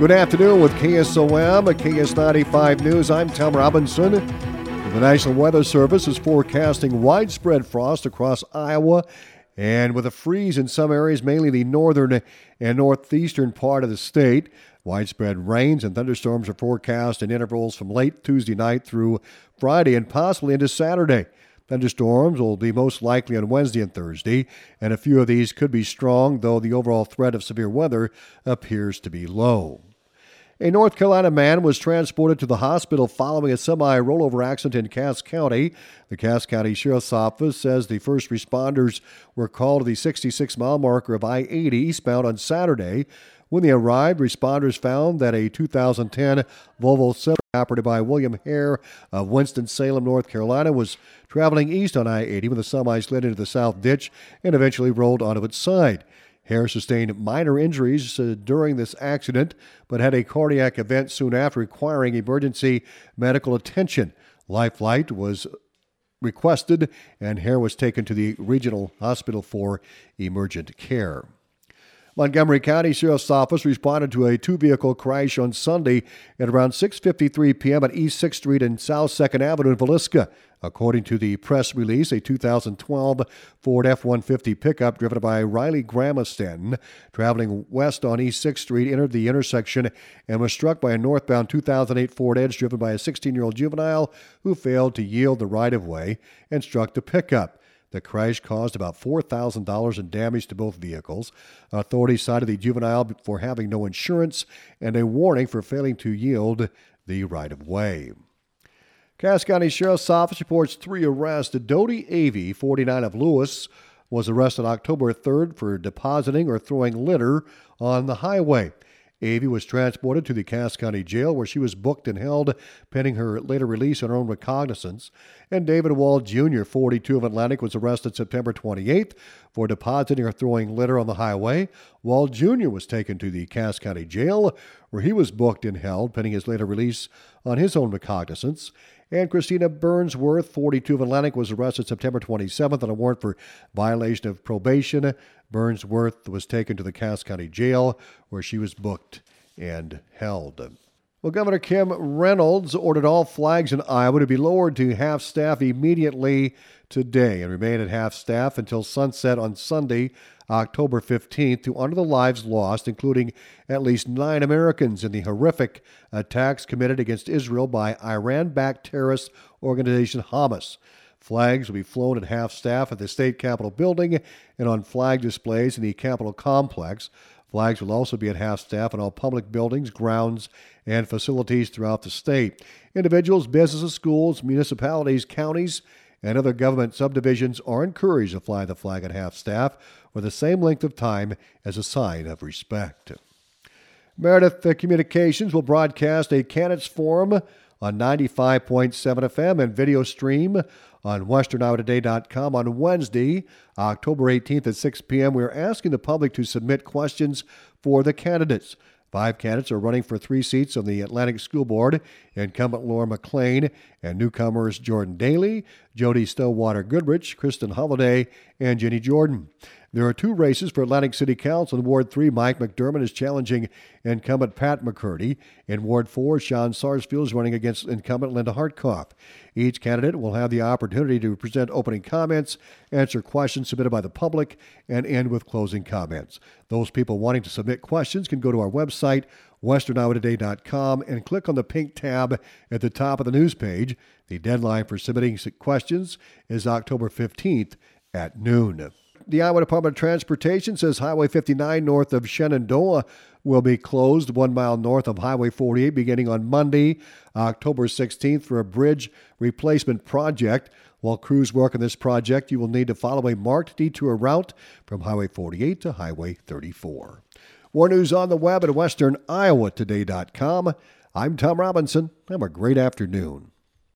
Good afternoon with KSOM, KS95 News. I'm Tom Robinson. The National Weather Service is forecasting widespread frost across Iowa and with a freeze in some areas, mainly the northern and northeastern part of the state. Widespread rains and thunderstorms are forecast in intervals from late Tuesday night through Friday and possibly into Saturday. Thunderstorms will be most likely on Wednesday and Thursday, and a few of these could be strong, though the overall threat of severe weather appears to be low. A North Carolina man was transported to the hospital following a semi rollover accident in Cass County. The Cass County Sheriff's Office says the first responders were called to the 66 mile marker of I 80 eastbound on Saturday. When they arrived, responders found that a 2010 Volvo semi operated by William Hare of Winston-Salem, North Carolina, was traveling east on I 80 when the semi slid into the south ditch and eventually rolled onto its side. Hare sustained minor injuries uh, during this accident, but had a cardiac event soon after requiring emergency medical attention. Life flight was requested, and Hare was taken to the regional hospital for emergent care. Montgomery County Sheriff's Office responded to a two-vehicle crash on Sunday at around 6:53 p.m. at East 6th Street and South 2nd Avenue in Villisca. According to the press release, a 2012 Ford F-150 pickup driven by Riley Gramastanton, traveling west on East 6th Street, entered the intersection and was struck by a northbound 2008 Ford Edge driven by a 16-year-old juvenile who failed to yield the right-of-way and struck the pickup. The crash caused about $4,000 in damage to both vehicles. Authorities cited the juvenile for having no insurance and a warning for failing to yield the right of way. Cass County Sheriff's Office reports three arrests. Dodie Avey, 49 of Lewis, was arrested October 3rd for depositing or throwing litter on the highway. Avey was transported to the Cass County Jail where she was booked and held pending her later release on her own recognizance. And David Wall Jr., 42 of Atlantic, was arrested September 28th for depositing or throwing litter on the highway. Wall Jr. was taken to the Cass County Jail where he was booked and held pending his later release on his own recognizance. And Christina Burnsworth, 42 of Atlantic, was arrested September 27th on a warrant for violation of probation. Burnsworth was taken to the Cass County Jail, where she was booked and held. Well, Governor Kim Reynolds ordered all flags in Iowa to be lowered to half staff immediately today and remain at half staff until sunset on Sunday, October 15th, to honor the lives lost, including at least nine Americans in the horrific attacks committed against Israel by Iran backed terrorist organization Hamas. Flags will be flown at half staff at the state capitol building and on flag displays in the Capitol complex. Flags will also be at half staff in all public buildings, grounds, and facilities throughout the state. Individuals, businesses, schools, municipalities, counties, and other government subdivisions are encouraged to fly the flag at half staff for the same length of time as a sign of respect. Meredith Communications will broadcast a candidates forum on 95.7 FM and video stream on westerniowatoday.com on Wednesday, October 18th at 6 p.m. We're asking the public to submit questions for the candidates. Five candidates are running for three seats on the Atlantic School Board incumbent Laura McLean and newcomers Jordan Daly, Jody Stillwater Goodrich, Kristen Holiday, and Jenny Jordan. There are two races for Atlantic City Council. In Ward 3, Mike McDermott is challenging incumbent Pat McCurdy. In Ward 4, Sean Sarsfield is running against incumbent Linda Hartkoff. Each candidate will have the opportunity to present opening comments, answer questions submitted by the public, and end with closing comments. Those people wanting to submit questions can go to our website, westerniowatoday.com, and click on the pink tab at the top of the news page. The deadline for submitting questions is October 15th at noon. The Iowa Department of Transportation says Highway 59 north of Shenandoah will be closed one mile north of Highway 48 beginning on Monday, October 16th, for a bridge replacement project. While crews work on this project, you will need to follow a marked detour route from Highway 48 to Highway 34. More news on the web at westerniowatoday.com. I'm Tom Robinson. Have a great afternoon.